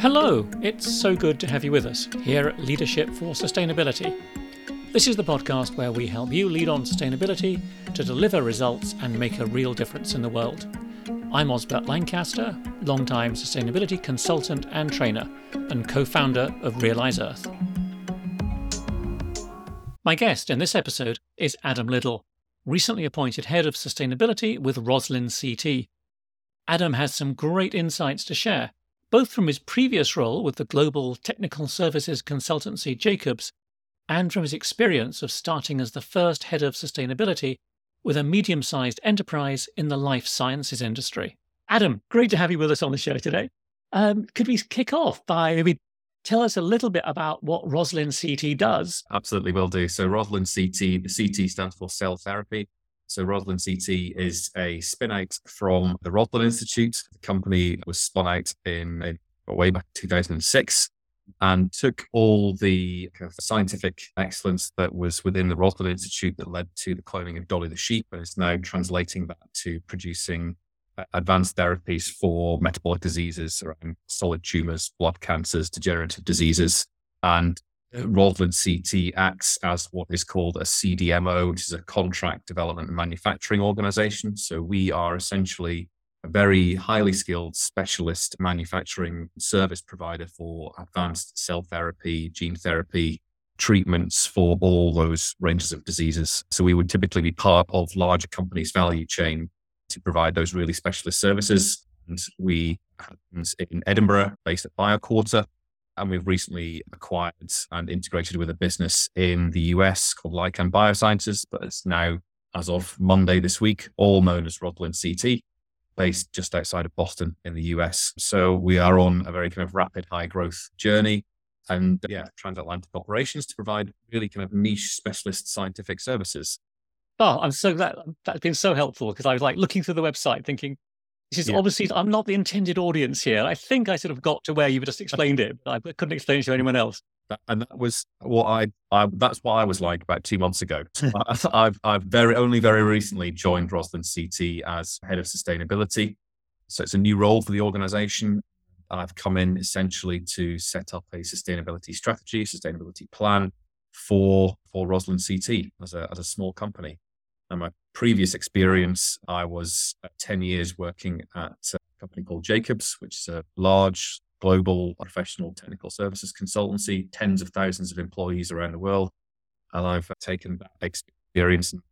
Hello, it's so good to have you with us here at Leadership for Sustainability. This is the podcast where we help you lead on sustainability to deliver results and make a real difference in the world. I'm Osbert Lancaster, longtime sustainability consultant and trainer, and co founder of Realise Earth. My guest in this episode is Adam Liddle, recently appointed head of sustainability with Roslin CT. Adam has some great insights to share, both from his previous role with the global technical services consultancy Jacobs and from his experience of starting as the first head of sustainability with a medium sized enterprise in the life sciences industry. Adam, great to have you with us on the show today. Um, could we kick off by maybe tell us a little bit about what Roslin CT does? Absolutely, will do. So, Roslin CT, the CT stands for cell therapy. So, Roslin CT is a spin out from the Roslin Institute. The company was spun out in, in way back 2006 and took all the kind of scientific excellence that was within the Roslin Institute that led to the cloning of Dolly the sheep and is now translating that to producing uh, advanced therapies for metabolic diseases around solid tumors, blood cancers, degenerative diseases. And uh, Roslin CT acts as what is called a CDMO, which is a contract development and manufacturing organization. So we are essentially a very highly skilled specialist manufacturing service provider for advanced cell therapy, gene therapy, treatments for all those ranges of diseases. So we would typically be part of larger companies' value chain to provide those really specialist services. And we in Edinburgh, based at BioQuarter, and we've recently acquired and integrated with a business in the US called Lykan Biosciences, but it's now, as of Monday this week, all known as Roslin CT based just outside of Boston in the US. So we are on a very kind of rapid high growth journey and yeah, transatlantic operations to provide really kind of niche specialist scientific services. Oh, I'm so glad that's been so helpful because I was like looking through the website thinking, this is yeah. obviously, I'm not the intended audience here. I think I sort of got to where you just explained it, I couldn't explain it to anyone else and that was what I, I that's what I was like about two months ago. I've I've very only very recently joined Roslin CT as head of sustainability, so it's a new role for the organisation. I've come in essentially to set up a sustainability strategy, sustainability plan for for Roslin CT as a as a small company. And my previous experience, I was ten years working at a company called Jacobs, which is a large global professional technical services consultancy, tens of thousands of employees around the world. And I've taken that experience and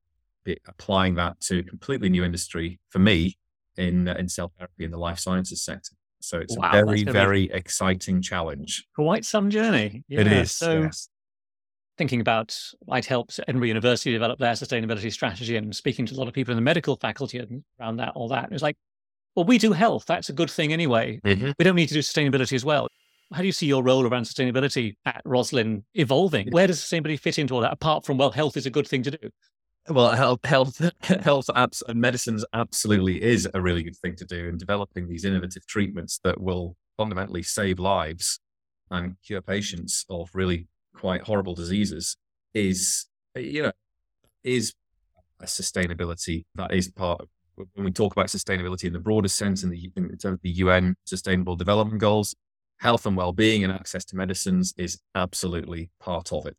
applying that to a completely new industry for me in, uh, in cell therapy in the life sciences sector. So it's wow, a very, very exciting challenge. Quite some journey. Yeah. It is. So yes. Thinking about I'd helped Edinburgh University develop their sustainability strategy and speaking to a lot of people in the medical faculty around that, all that. It was like, well, we do health. That's a good thing anyway. Mm-hmm. We don't need to do sustainability as well. How do you see your role around sustainability at Roslin evolving? Where does sustainability fit into all that, apart from, well, health is a good thing to do? Well, health, health, health apps and medicines absolutely is a really good thing to do. in developing these innovative treatments that will fundamentally save lives and cure patients of really quite horrible diseases is, you know, is a sustainability that is part of when we talk about sustainability in the broader sense, in, the, in terms of the UN Sustainable Development Goals, health and well-being and access to medicines is absolutely part of it.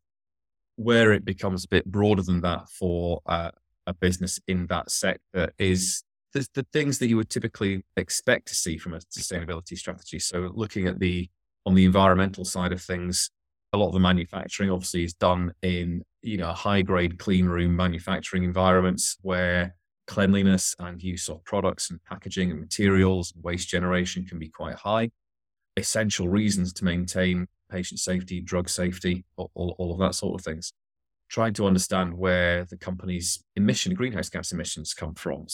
Where it becomes a bit broader than that for uh, a business in that sector is the, the things that you would typically expect to see from a sustainability strategy. So, looking at the on the environmental side of things, a lot of the manufacturing obviously is done in you know high grade clean room manufacturing environments where cleanliness and use of products and packaging and materials and waste generation can be quite high. Essential reasons to maintain patient safety, drug safety, all, all, of that sort of things. Trying to understand where the company's emission, greenhouse gas emissions come from.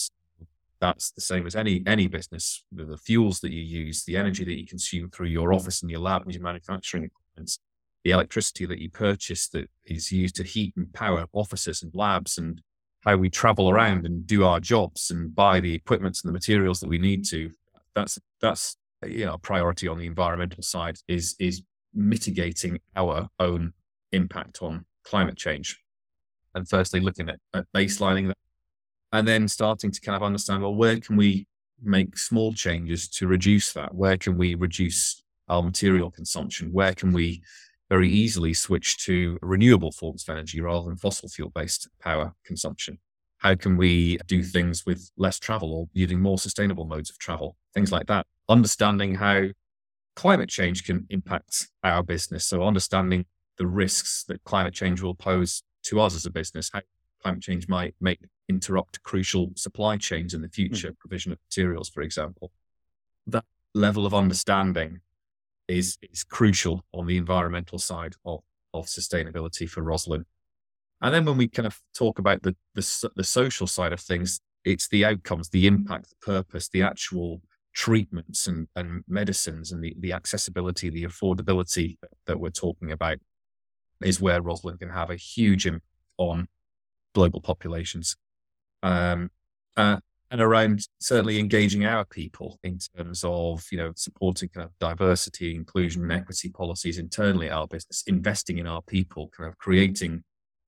That's the same as any any business. The, the fuels that you use, the energy that you consume through your office and your lab and your manufacturing equipment, the electricity that you purchase that is used to heat and power offices and labs and how we travel around and do our jobs and buy the equipment and the materials that we need to. That's that's you know priority on the environmental side is is mitigating our own impact on climate change. And firstly, looking at, at baselining that, and then starting to kind of understand well, where can we make small changes to reduce that? Where can we reduce our material consumption? Where can we very easily switch to renewable forms of energy rather than fossil fuel based power consumption? How can we do things with less travel or using more sustainable modes of travel? Things like that. Understanding how climate change can impact our business. So, understanding the risks that climate change will pose to us as a business, how climate change might make interrupt crucial supply chains in the future, mm provision of materials, for example. That level of understanding is is crucial on the environmental side of, of sustainability for Roslin. And then when we kind of talk about the, the, the social side of things, it's the outcomes, the impact, the purpose, the actual treatments and, and medicines and the, the accessibility, the affordability that we're talking about is where Roslin can have a huge impact on global populations. Um, uh, and around certainly engaging our people in terms of you know supporting kind of diversity, inclusion, and equity policies internally at our business, investing in our people, kind of creating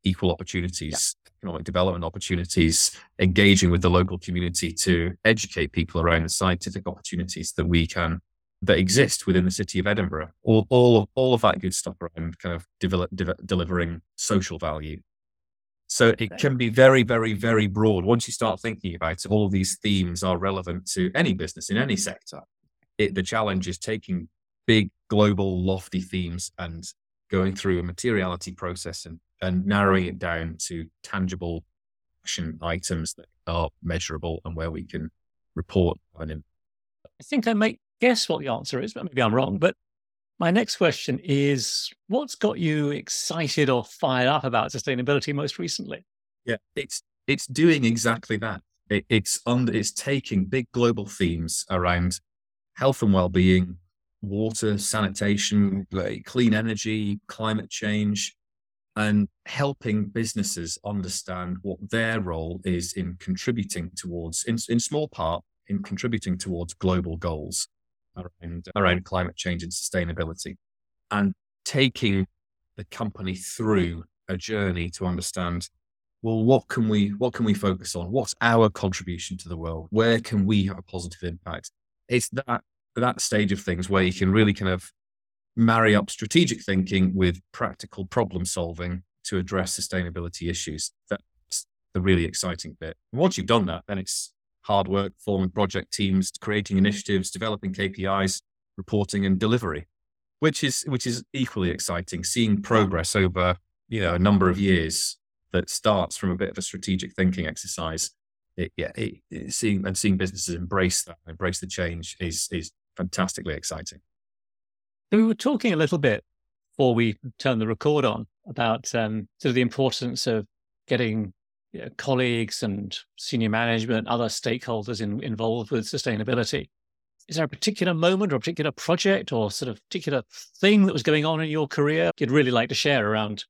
equal opportunities, yeah. economic development opportunities, engaging with the local community to educate people around the scientific opportunities that we can that exist within the city of Edinburgh. All all of, all of that good stuff around kind of de- delivering social value. So it can be very, very, very broad. Once you start thinking about it, all of these themes are relevant to any business in any sector. It, the challenge is taking big, global, lofty themes and going through a materiality process and and narrowing it down to tangible action items that are measurable and where we can report on them. I think I might guess what the answer is, but maybe I'm wrong. But my next question is what's got you excited or fired up about sustainability most recently? Yeah, it's it's doing exactly that. It, it's under it's taking big global themes around health and well-being, water, sanitation, clean energy, climate change, and helping businesses understand what their role is in contributing towards, in, in small part, in contributing towards global goals around, around climate change and sustainability, and taking the company through a journey to understand well what can we what can we focus on what's our contribution to the world where can we have a positive impact it's that that stage of things where you can really kind of marry up strategic thinking with practical problem solving to address sustainability issues. That's the really exciting bit. And once you've done that, then it's hard work, forming project teams, creating initiatives, developing KPIs, reporting and delivery, which is which is equally exciting. Seeing progress over you know a number of years that starts from a bit of a strategic thinking exercise. It, yeah, it, it, seeing and seeing businesses embrace that, embrace the change is is fantastically exciting. We were talking a little bit before we turned the record on about um, sort of the importance of getting you know, colleagues and senior management, other stakeholders in, involved with sustainability. Is there a particular moment or a particular project or sort of particular thing that was going on in your career you'd really like to share around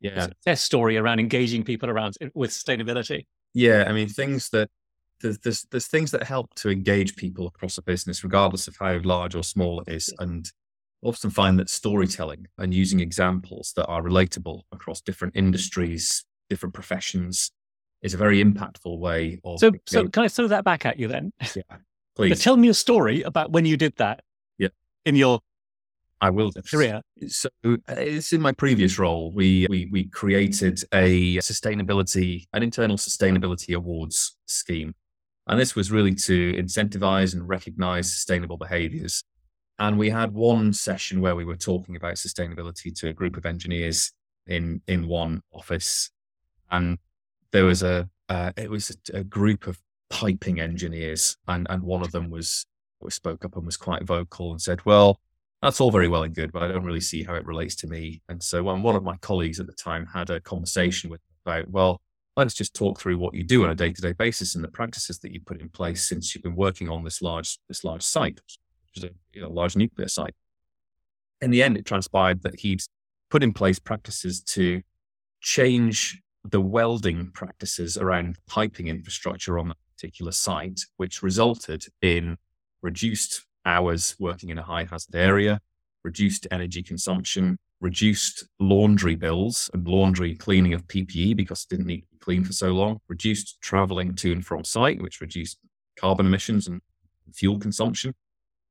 yeah. success story around engaging people around with sustainability? Yeah, I mean things that there's, there's there's things that help to engage people across a business, regardless of how large or small it is, and often find that storytelling and using examples that are relatable across different industries, different professions is a very impactful way of. So, so can I throw that back at you then? Yeah, please. tell me a story about when you did that. Yeah. In your I will career. So uh, it's in my previous role. We we we created a sustainability, an internal sustainability awards scheme, and this was really to incentivize and recognize sustainable behaviors and we had one session where we were talking about sustainability to a group of engineers in in one office, and there was a uh, it was a, a, group of piping engineers, and and one of them was spoke up and was quite vocal and said, "Well, that's all very well and good, but I don't really see how it relates to me." And so when one of my colleagues at the time had a conversation with about, well, let's just talk through what you do on a day-to-day basis and the practices that you put in place since you've been working on this large this large site which is a you know, large nuclear site. In the end, it transpired that he'd put in place practices to change the welding practices around piping infrastructure on that particular site, which resulted in reduced hours working in a high hazard area, reduced energy consumption, reduced laundry bills and laundry cleaning of PPE because it didn't need to be cleaned for so long, reduced traveling to and from site, which reduced carbon emissions and fuel consumption,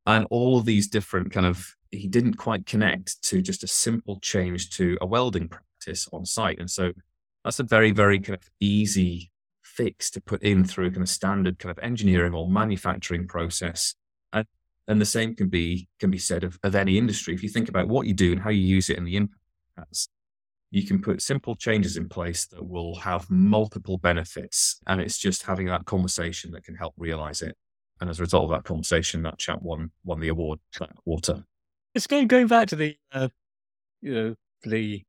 And all of these different kind of, he didn't quite connect to just a simple change to a welding practice on site. And so that's a very, very kind of easy fix to put in through a kind of standard kind of engineering or manufacturing process. And, and the same can be can be said of, of any industry. If you think about what you do and how you use it and the impact you can put simple changes in place that will have multiple benefits. And it's just having that conversation that can help realize it. And as a result of that conversation, that chap won won the award that quarter. It's going going back to the uh, you know the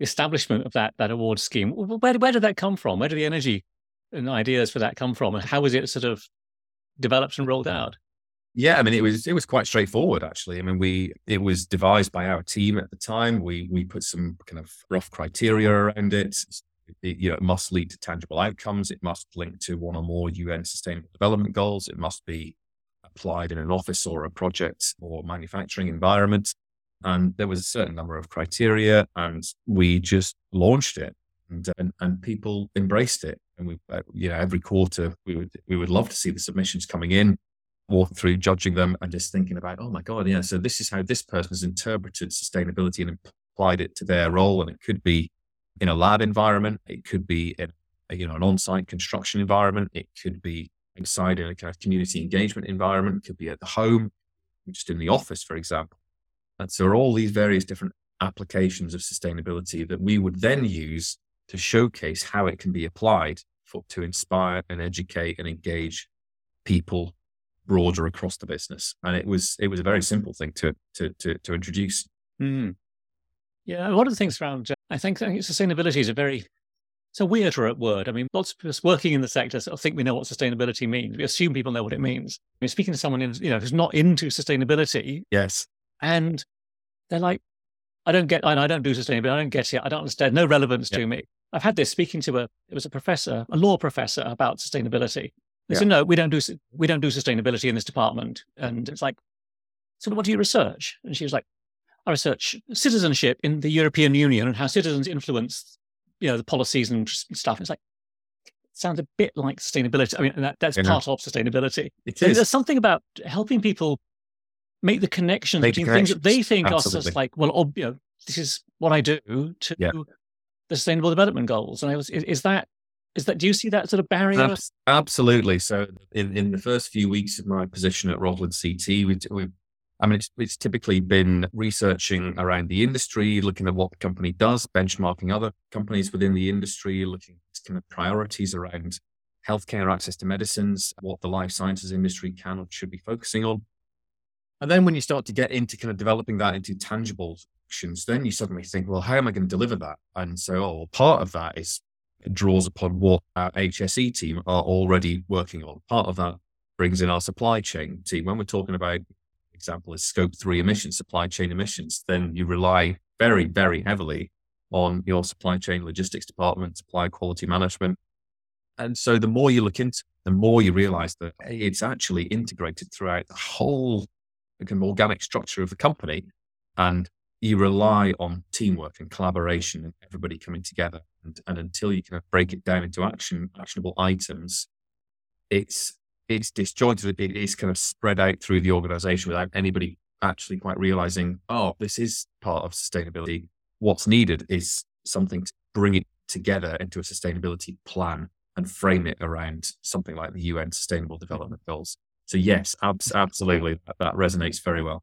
establishment of that that award scheme. Where where did that come from? Where did the energy and ideas for that come from, and how was it sort of developed and rolled out? Yeah, I mean, it was it was quite straightforward actually. I mean, we it was devised by our team at the time. We we put some kind of rough criteria around it. It, you know, it must lead to tangible outcomes. It must link to one or more UN Sustainable Development Goals. It must be applied in an office or a project or manufacturing environment. And there was a certain number of criteria, and we just launched it, and and, and people embraced it. And we, uh, you know, every quarter we would we would love to see the submissions coming in walk through judging them and just thinking about, oh my God, yeah, so this is how this person has interpreted sustainability and applied it to their role. And it could be in a lab environment, it could be in you know an on-site construction environment, it could be inside in a kind of community engagement environment, it could be at the home, just in the office, for example. And so all these various different applications of sustainability that we would then use to showcase how it can be applied for, to inspire and educate and engage people broader across the business. And it was it was a very simple thing to to to, to introduce. Mm. Yeah, one of the things around I think, I think sustainability is a very it's a weird word. I mean, lots of us working in the sector sort of think we know what sustainability means. We assume people know what it means. I mean, speaking to someone in, you know who's not into sustainability, yes, and they're like, I don't get, I don't do sustainability. I don't get it. I don't understand. No relevance to me. I've had this speaking to a, it was a professor, a law professor about sustainability. They yeah. said, no, we don't do we don't do sustainability in this department. And it's like, so what do you research? And she was like, I research citizenship in the European Union and how citizens influence, you know, the policies and stuff. And it's like, sounds a bit like sustainability. I mean, that, that's part of sustainability. It is. There's something about helping people make the connection between the things that they think Absolutely. are just like, well, you know, this is what I do to yeah. the Sustainable Development Goals. And I was, is, is that is that do you see that sort of barrier? Absolutely. So in, in the first few weeks of my position at Roslin CT, we, we I mean, it's, it's typically been researching around the industry, looking at what the company does, benchmarking other companies within the industry, looking at kind of priorities around healthcare access to medicines, what the life sciences industry can or should be focusing on. And then when you start to get into kind of developing that into tangible actions, then you suddenly think, well, how am I going to deliver that? And so, oh, part of that is draws upon what our HSE team are already working on. Part of that brings in our supply chain team. When we're talking about, example, is scope three emissions, supply chain emissions, then you rely very, very heavily on your supply chain logistics department, supply quality management. And so the more you look into the more you realize that it's actually integrated throughout the whole organic structure of the company. And you rely on teamwork and collaboration and everybody coming together. And, and until you kind of break it down into action, actionable items, it's it's disjointed. It is kind of spread out through the organization without anybody actually quite realizing, oh, this is part of sustainability. What's needed is something to bring it together into a sustainability plan and frame it around something like the UN Sustainable Development Goals. So yes, abs- absolutely, that, that resonates very well.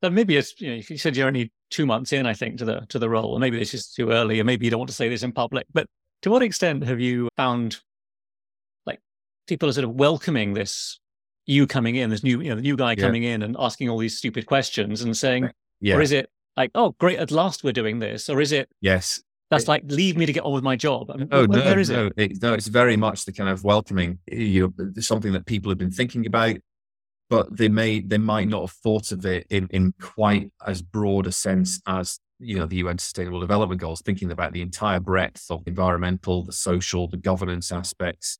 But maybe it's you, know, you said you're only two months in, I think, to the to the role, and maybe this is too early, and maybe you don't want to say this in public. But to what extent have you found like people are sort of welcoming this you coming in, this new you know the new guy yeah. coming in and asking all these stupid questions and saying, yeah. or is it like, oh great, at last we're doing this, or is it yes, that's like leave me to get on with my job. I mean, oh where, no, where no, it? it? No, it's very much the kind of welcoming. You something that people have been thinking about but they may they might not have thought of it in in quite as broad a sense as you know the UN Sustainable Development Goals, thinking about the entire breadth of environmental, the social, the governance aspects,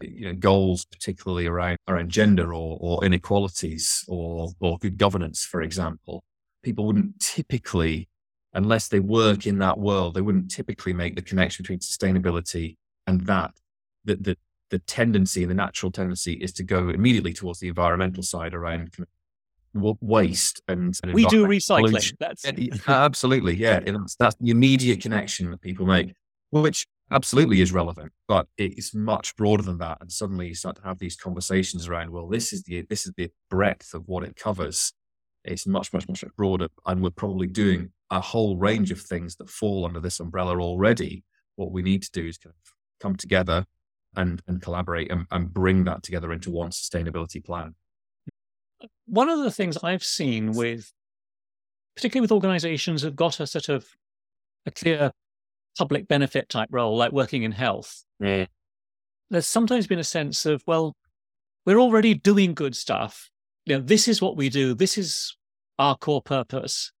you know, goals particularly around around gender or, or inequalities or or good governance, for example. People wouldn't typically, unless they work in that world, they wouldn't typically make the connection between sustainability and that. That the the tendency, and the natural tendency is to go immediately towards the environmental side around waste and, and we do recycling. That's absolutely yeah. That's, that's the immediate connection that people make, which absolutely is relevant, but it's much broader than that. And suddenly you start to have these conversations around, well, this is the this is the breadth of what it covers. It's much, much, much broader, and we're probably doing a whole range of things that fall under this umbrella already. What we need to do is kind of come together and and collaborate and, and bring that together into one sustainability plan. One of the things I've seen with, particularly with organizations that have got a sort of a clear public benefit type role, like working in health, yeah. there's sometimes been a sense of, well, we're already doing good stuff. You know, this is what we do. This is our core purpose.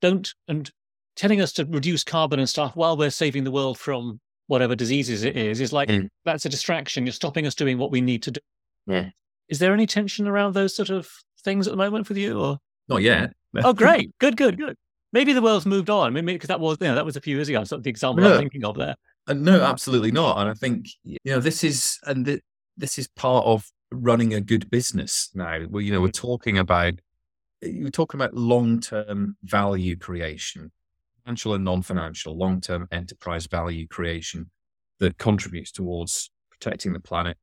Don't, and telling us to reduce carbon and stuff while we're saving the world from whatever diseases it is, is like, mm. that's a distraction. You're stopping us doing what we need to do. Yeah. Is there any tension around those sort of things at the moment for you or? Not yet. oh, great. Good, good, good maybe the world's moved on. I mean, because that was you know that was a few years ago. So the example no, I'm thinking of there. Uh, no, absolutely not. And I think you know this is and th- this is part of running a good business now. We you know we're mm. talking about we're talking about long term value creation, financial and non financial, long term enterprise value creation that contributes towards protecting the planet,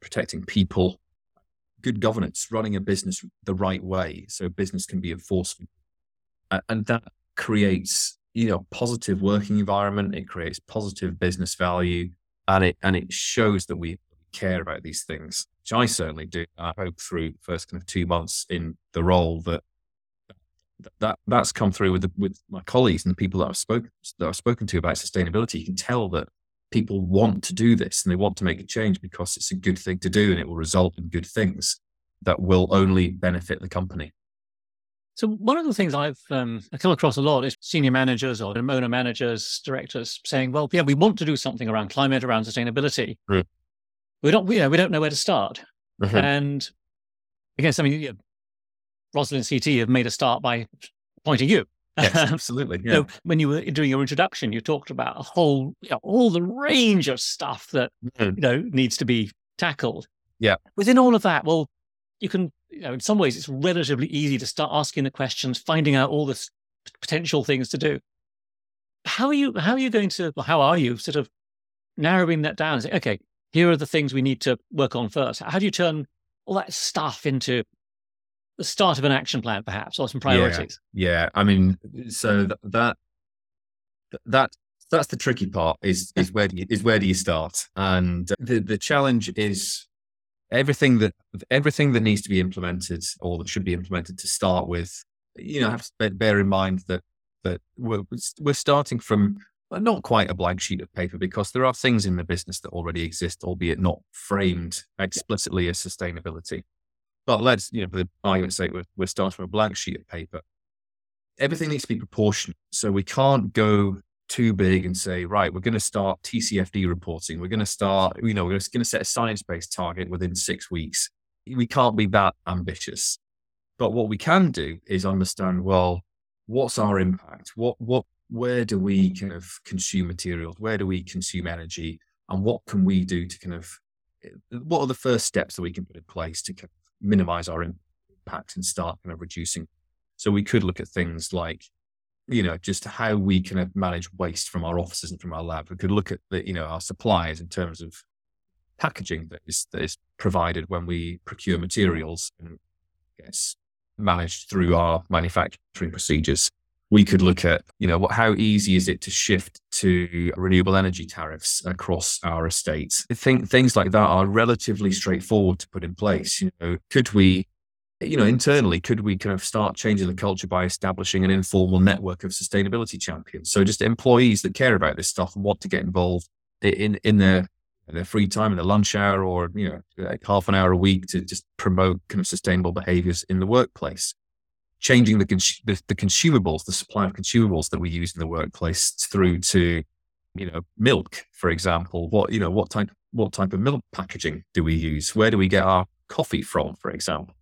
protecting people, good governance, running a business the right way so business can be enforced and that creates you know positive working environment it creates positive business value and it and it shows that we care about these things which i certainly do i hope through first kind of two months in the role that that that's come through with the, with my colleagues and the people that I've spoken that I've spoken to about sustainability. You can tell that people want to do this and they want to make a change because it's a good thing to do and it will result in good things that will only benefit the company. So one of the things I've um, I come across a lot is senior managers or owner managers, directors saying, "Well, yeah, we want to do something around climate, around sustainability. Mm. We don't, we, you know, we don't know where to start." Mm-hmm. And I guess I mean, you know, Roslin CT have made a start by pointing you. Yes, absolutely. Yeah. you know, when you were doing your introduction, you talked about a whole, you know, all the range of stuff that mm. you know needs to be tackled. Yeah. Within all of that, well, you can you know, in some ways, it's relatively easy to start asking the questions, finding out all the potential things to do. How are you? How are you going to? How are you sort of narrowing that down? Say, okay, here are the things we need to work on first. How do you turn all that stuff into the start of an action plan, perhaps, or some priorities? Yeah, yeah. I mean, so mm-hmm. that, that that that's the tricky part. Is is where do you, is where do you start? And the the challenge is everything that everything that needs to be implemented or that should be implemented to start with, you know, have to bear in mind that that we're we're starting from Uh, not quite a blank sheet of paper because there are things in the business that already exist, albeit not framed explicitly as sustainability. But let's, you know, for the argument's sake, we're, we're starting from a blank sheet of paper. Everything needs to be proportionate. So we can't go too big and say, right, we're going to start TCFD reporting. We're going to start, you know, we're going to set a science based target within six weeks. We can't be that ambitious. But what we can do is understand, well, what's our impact? What, what, where do we kind of consume materials? Where do we consume energy? And what can we do to kind of, eh, what are the first steps that we can put in place to kind of minimize our impact and start kind of reducing? So we could look at things like you know, just how we can manage waste from our offices and from our lab. We could look at the, you know, our suppliers in terms of packaging that is that is provided when we procure materials and gets managed through our manufacturing procedures. We could look at, you know, what, how easy is it to shift to renewable energy tariffs across our estates? Think things like that are relatively straightforward to put in place. You know, could we you know, internally, could we kind of start changing the culture by establishing an informal network of sustainability champions? So just employees that care about this stuff and want to get involved in in their their free time in the lunch hour or you know like half an hour a week to just promote kind of sustainable behaviors in the workplace changing the, cons- the, the consumables the supply of consumables that we use in the workplace through to you know milk for example what you know what type what type of milk packaging do we use where do we get our coffee from for example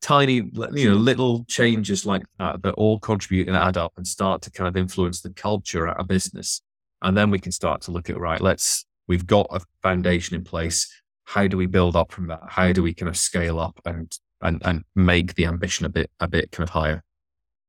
tiny, you know, little changes like that that all contribute and add up and start to kind of influence the culture at a business. And then we can start to look at, right, let's, we've got a foundation in place. How do we build up from that? How do we kind of scale up and and, and make the ambition a bit a bit kind of higher.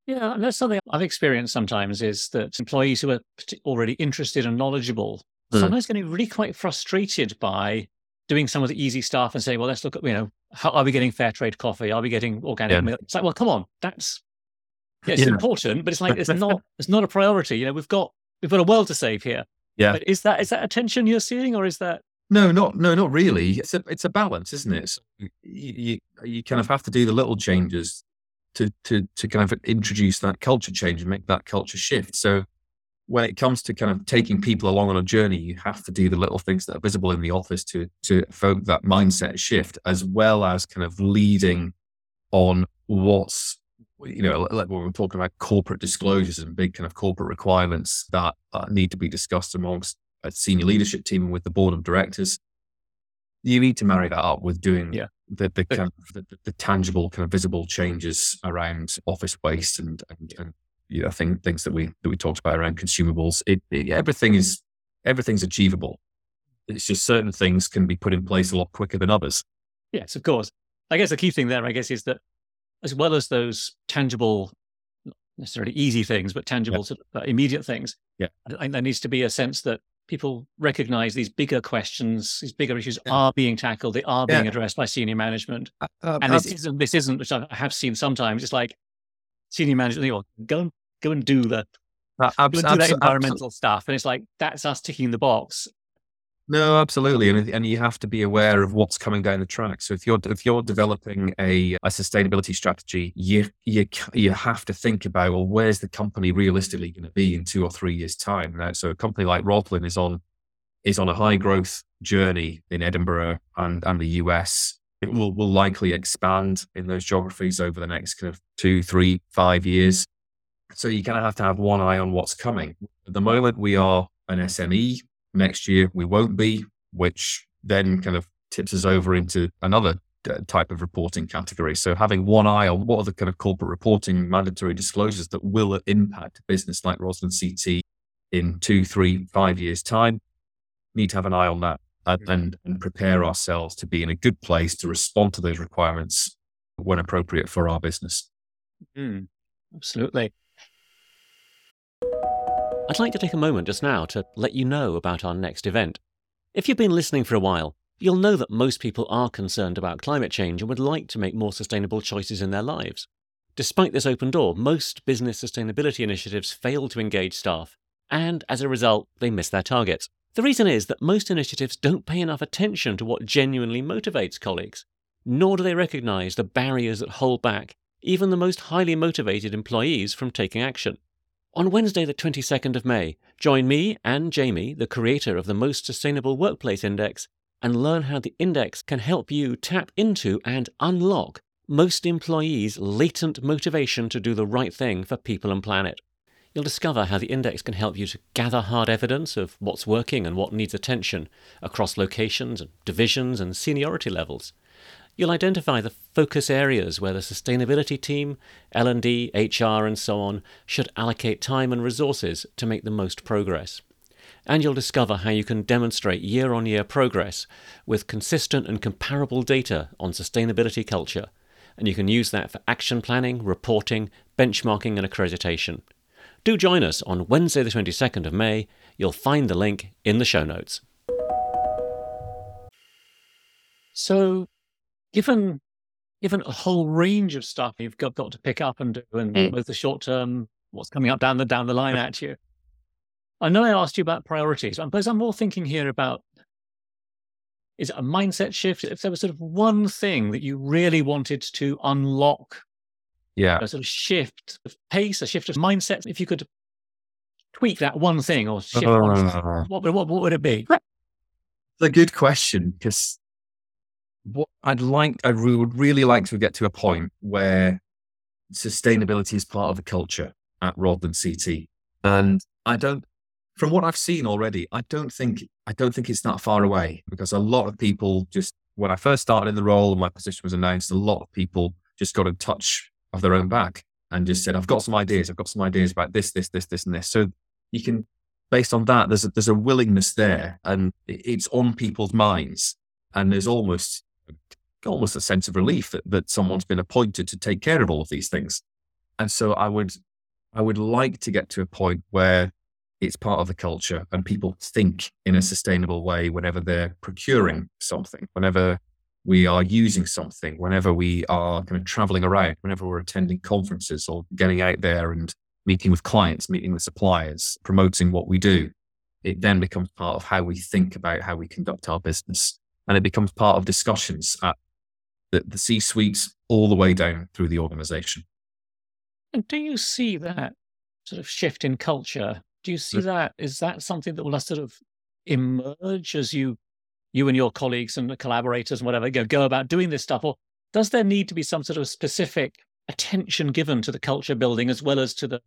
Yeah, and that's something I've experienced sometimes is that employees who are already interested and knowledgeable mm. sometimes getting really quite frustrated by doing some of the easy stuff and saying, well, let's look at, you know, how are we getting fair trade coffee? Are we getting organic yeah. milk? It's like, well, come on, that's yeah, it's yeah. important, but it's like it's not it's not a priority. You know, we've got we've got a world to save here. Yeah. But is that is that attention you're seeing or is that no, not no, not really. It's a it's a balance, isn't it? So you, you you kind of have to do the little changes to to to kind of introduce that culture change and make that culture shift. So when it comes to kind of taking people along on a journey, you have to do the little things that are visible in the office to to evoke that mindset shift, as well as kind of leading on what's you know, like when we're talking about corporate disclosures and big kind of corporate requirements that uh, need to be discussed amongst a senior leadership team and with the board of directors, you need to marry that up with doing yeah. the, the kind of the, the, tangible kind of visible changes around office waste and, and, and you know, thing, things that we that we talked about around consumables. It, it, everything is everything's achievable. It's just certain things can be put in place a lot quicker than others. Yes, of course. I guess the key thing there, I guess, is that as well as those tangible, not necessarily easy things, but tangible yeah. sort of, uh, immediate things. Yeah, I think there needs to be a sense that people recognize these bigger questions, these bigger issues yeah. are being tackled, they are being yeah. addressed by senior management. Uh, uh, and this isn't, this isn't, which I have seen sometimes. It's like senior management, you know, go and go and do the uh, abs- do that environmental stuff, and it's like that's us ticking the box. No, absolutely, and and you have to be aware of what's coming down the track. So if you're if you're developing a a sustainability strategy, you you you have to think about well, where's the company realistically going to be in two or three years' time? So a company like Roslin is on is on a high growth journey in Edinburgh and and the US. It will will likely expand in those geographies over the next kind of two, three, five years. So you kind of have to have one eye on what's coming. At the moment, we are an SME Next year, we won't be, which then kind of tips us over into another uh, type of reporting category. So having one eye on what are the kind of corporate reporting mandatory disclosures that will impact a business like Roslin CT in two, three, five years' time, need to have an eye on that and, mm-hmm. and, and prepare ourselves to be in a good place to respond to those requirements when appropriate for our business. Mm, absolutely. I'd like to take a moment just now to let you know about our next event. If you've been listening for a while, you'll know that most people are concerned about climate change and would like to make more sustainable choices in their lives. Despite this open door, most business sustainability initiatives fail to engage staff, and as a result, they miss their targets. The reason is that most initiatives don't pay enough attention to what genuinely motivates colleagues, nor do they recognise the barriers that hold back even the most highly motivated employees from taking action. On Wednesday, the 22nd of May, join me and Jamie, the creator of the Most Sustainable Workplace Index, and learn how the index can help you tap into and unlock most employees' latent motivation to do the right thing for people and planet. You'll discover how the index can help you to gather hard evidence of what's working and what needs attention across locations and divisions and seniority levels. You'll identify the focus areas where the sustainability team, L&D, HR and so on should allocate time and resources to make the most progress. And you'll discover how you can demonstrate year on year progress with consistent and comparable data on sustainability culture. And you can use that for action planning, reporting, benchmarking, and accreditation. Do join us on Wednesday, the 22nd of May. You'll find the link in the show notes. So, given given a whole range of stuff you've got, got to pick up and do, and mm. both the short term, what's coming up down the down the line at you. I know I asked you about priorities, but I'm more thinking here about is it a mindset shift? If there was sort of one thing that you really wanted to unlock, yeah, a sort of shift of pace, a shift of mindset, if you could tweak that one thing or shift uh, one, what, what, what would it be? It's a good question because what I'd like, I would really like to get to a point where sustainability is part of the culture at Roslin CT. And I don't, from what I've seen already, I don't think, I don't think it's that far away because a lot of people just, when I first started in the role and my position was announced, a lot of people just got in touch of their own back and just said, I've got some ideas. I've got some ideas about this, this, this, this, and this. So you can, based on that, there's a, there's a willingness there and it's on people's minds. And there's almost almost a sense of relief that, that someone's been appointed to take care of all of these things. And so I would, I would like to get to a point where it's part of the culture and people think in a sustainable way whenever they're procuring something, whenever we are using something, whenever we are kind of traveling around, whenever we're attending conferences or getting out there and meeting with clients, meeting with suppliers, promoting what we do, it then becomes part of how we think about how we conduct our business. And it becomes part of discussions at the, the C suites all the way down through the organization. And do you see that sort of shift in culture? Do you see mm. that? Is that something that will sort of emerge as you you and your colleagues and the collaborators and whatever go, go about doing this stuff? Or does there need to be some sort of specific attention given to the culture building as well as to the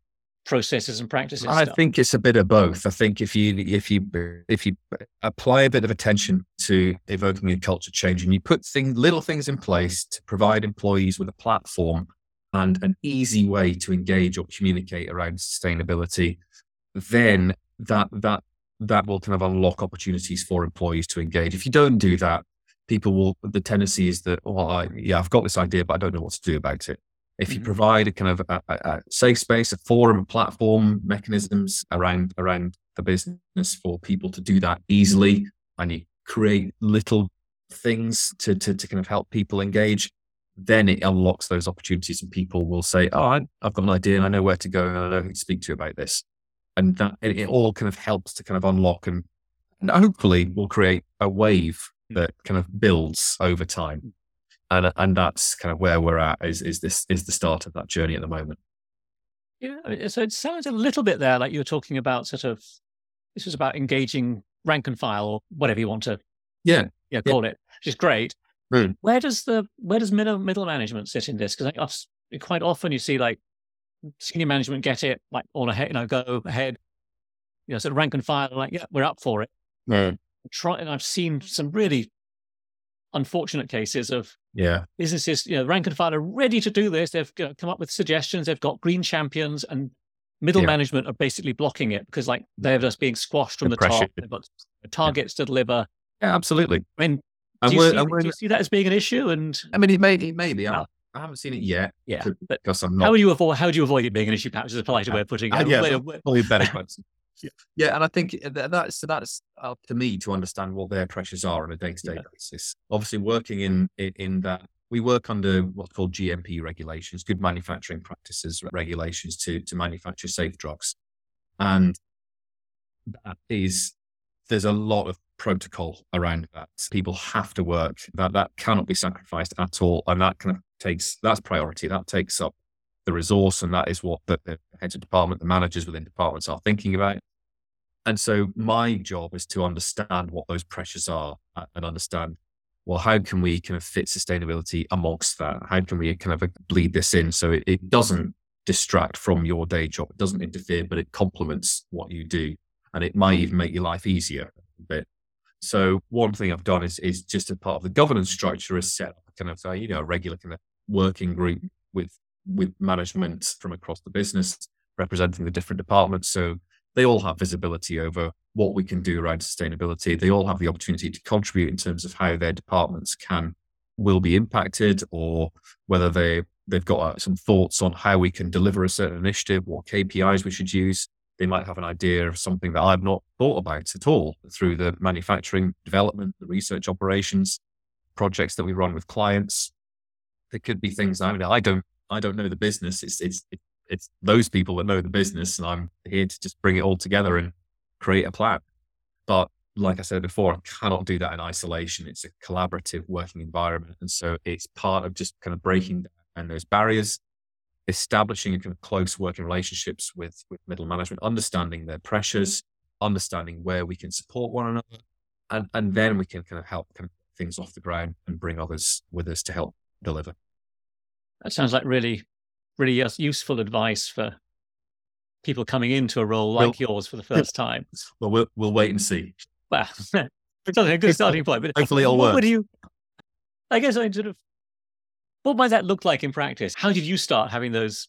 processes and practices? I stuff? think it's a bit of hmm. both. I think if you if you if you apply a bit of attention to evoking a culture change and you put things little things in place to provide employees with a platform and an easy way to engage or communicate around sustainability, then that that that will kind of unlock opportunities for employees to engage. If you don't do that, people will. The tendency is that, well, I, yeah, I've got this idea, but I don't know what to do about it. If you mm-hmm. provide a kind of a, a, safe space, a forum, a platform, mechanisms around around the business for people to do that easily, and you create little things to to, to kind of help people engage, then it unlocks those opportunities, and people will say, "Oh, I, have got an idea, and I know where to go, and I know who to speak to about this." And that it, it all kind of helps to kind of unlock and, and hopefully will create a wave hmm. that kind of builds over time and and that's kind of where we're at. Is is this is the start of that journey at the moment? Yeah, so it sounds a little bit there like you were talking about sort of this was about engaging rank and file or whatever you want to yeah yeah call yeah. it, which is great. Mm. Where does the where does middle middle management sit in this? Because quite often you see like senior management get it like all ahead, you know, go ahead, you know, sort of rank and file, like yeah, we're up for it. Mm. Try, and I've seen some really unfortunate cases of yeah businesses, you know, rank and file are ready to do this. They've you know, come up with suggestions. They've got green champions, and middle yeah. management are basically blocking it because like they're just being squashed from the, the top. They've got targets yeah. to deliver. Yeah, absolutely. I mean, do you, see, do you, see, that as being an issue? And I mean, it may, it may be. I, I haven't seen it yet. Yeah, because I'm not. How do you avoid? How do you avoid it being an issue? Perhaps is a polite way of putting it. Uh, yeah, probably better question. Yeah. yeah, and I think that's that's up to me to understand what their pressures are on a day to day basis. Obviously, working in, in in that we work under what's called GMP regulations, good manufacturing practices regulations to to manufacture safe drugs, and that is there's a lot of protocol around that. People have to work that that cannot be sacrificed at all, and that kind of takes that's priority. That takes up the resource, and that is what the, the heads of department, the managers within departments are thinking about. And so my job is to understand what those pressures are uh, and understand, well, how can we kind of fit sustainability amongst that? How can we kind of bleed this in so it, it doesn't distract from your day job? It doesn't interfere, but it complements what you do. And it might even make your life easier a bit. So one thing I've done is is just a part of the governance structure is set up kind of, uh, you know, a regular kind of working group with with management from across the business representing the different departments. So they all have visibility over what we can do around sustainability. They all have the opportunity to contribute in terms of how their departments can will be impacted or whether they they've got uh, some thoughts on how we can deliver a certain initiative, what KPIs we should use. They might have an idea of something that I've not thought about at all through the manufacturing development, the research operations, projects that we run with clients. There could be things I mean, I don't I don't know the business. It's it's it's those people that know the business, and I'm here to just bring it all together and create a plan. But like I said before, I cannot do that in isolation. It's a collaborative working environment, and so it's part of just kind of breaking down those barriers, establishing kind of close working relationships with with middle management, understanding their pressures, understanding where we can support one another, and and then we can kind of help kind of things off the ground and bring others with us to help deliver. That sounds like really, really useful advice for people coming into a role like we'll, yours for the first time. Well, we'll we'll wait and see. Well, it's a good uh, starting point. But hopefully, it'll work. Would you? I guess I sort of. What might that look like in practice? How did you start having those,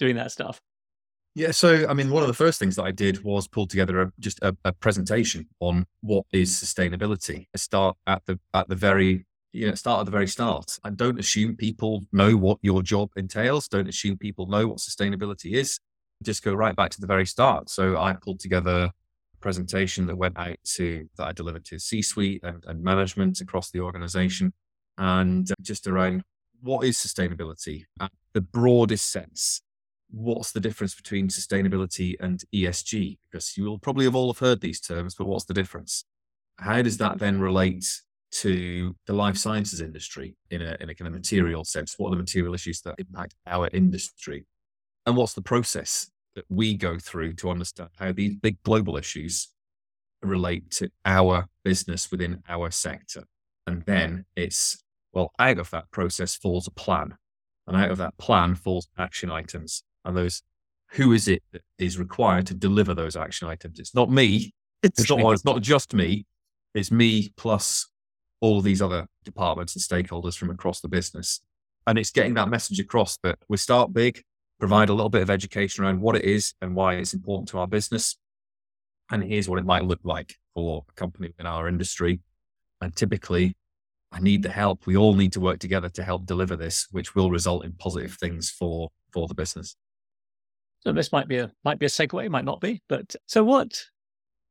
doing that stuff? Yeah, so I mean, one of the first things that I did was pull together a, just a, a presentation on what is sustainability. I start at the at the very you know, start at the very start and don't assume people know what your job entails. Don't assume people know what sustainability is. Just go right back to the very start. So I pulled together a presentation that went out to that I delivered to C suite and, and management across the organization and just around what is sustainability at the broadest sense what's the difference between sustainability and ESG? Because you will probably have all have heard these terms, but what's the difference? How does that then relate to the life sciences industry in a, in a kind of material sense? What are the material issues that impact our industry? And what's the process that we go through to understand how these big global issues relate to our business within our sector? And then it's, well, out of that process falls a plan. And out of that plan falls action items and those who is it that is required to deliver those action items? It's not me. It's not, it's not just me. It's me plus all these other departments and stakeholders from across the business. And it's getting that message across that we start big, provide a little bit of education around what it is and why it's important to our business. And here's what it might look like for a company in our industry. And typically, I need the help. We all need to work together to help deliver this, which will result in positive things for, for the business. So this might be a might be a segue, might not be. But so what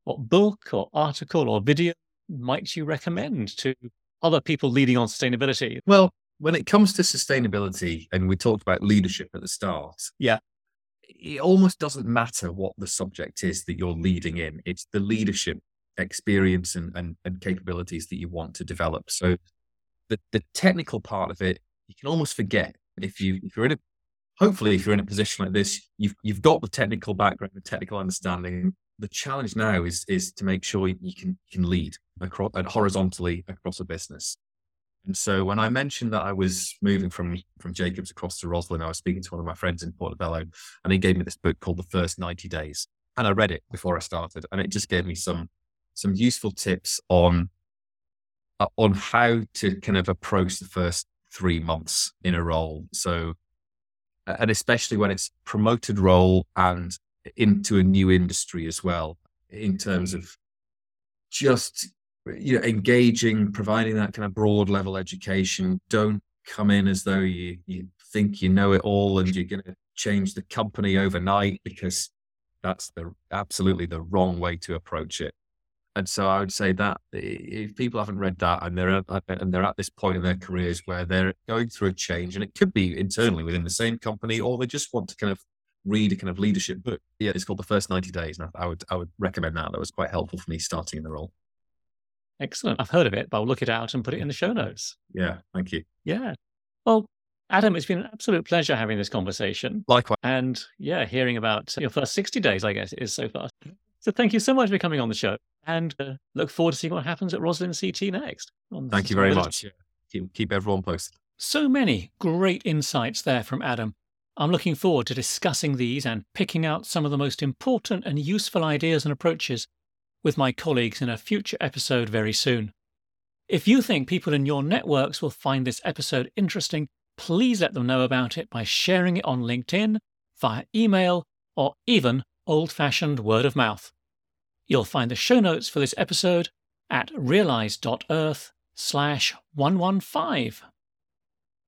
what book or article or video might you recommend to other people leading on sustainability? Well, when it comes to sustainability, and we talked about leadership at the start, yeah, it almost doesn't matter what the subject is that you're leading in. It's the leadership experience and, and, and capabilities that you want to develop. So the, the technical part of it, you can almost forget if you if you're in a hopefully, if you're in a position like this, you've you've got the technical background, the technical understanding. The challenge now is is to make sure you can you can lead across and horizontally across a business. And so when I mentioned that I was moving from from Jacobs across to Roslin, I was speaking to one of my friends in Portobello, and he gave me this book called The First 90 Days. And I read it before I started, and it just gave me some some useful tips on uh, on how to kind of approach the first three months in a role. So and especially when it's promoted role and into a new industry as well, in terms mm. of just you know engaging, providing that kind of broad level education. Don't come in as though you you think you know it all and you're going to change the company overnight because that's the absolutely the wrong way to approach it. And so I would say that if people haven't read that and they're at, and they're at this point in their careers where they're going through a change, and it could be internally within the same company, or they just want to kind of read a kind of leadership book. Yeah, it's called The First 90 Days. And I would I would recommend that. That was quite helpful for me starting in the role. Excellent. I've heard of it, but I'll look it out and put it in the show notes. Yeah, thank you. Yeah. Well, Adam, it's been an absolute pleasure having this conversation. Likewise. And yeah, hearing about your first 60 days, I guess, is so far. So thank you so much for coming on the show and uh, look forward to seeing what happens at Roslin CT next. Thank you very much. Yeah. Keep, keep everyone posted. So many great insights there from Adam. I'm looking forward to discussing these and picking out some of the most important and useful ideas and approaches with my colleagues in a future episode very soon. If you think people in your networks will find this episode interesting, please let them know about it by sharing it on LinkedIn, via email, or even old fashioned word of mouth. You'll find the show notes for this episode at realise.earth slash 115.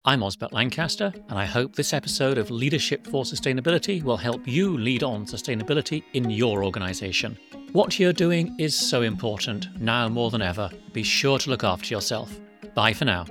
I'm Osbert Lancaster, and I hope this episode of Leadership for Sustainability will help you lead on sustainability in your organization. What you're doing is so important, now more than ever. Be sure to look after yourself. Bye for now.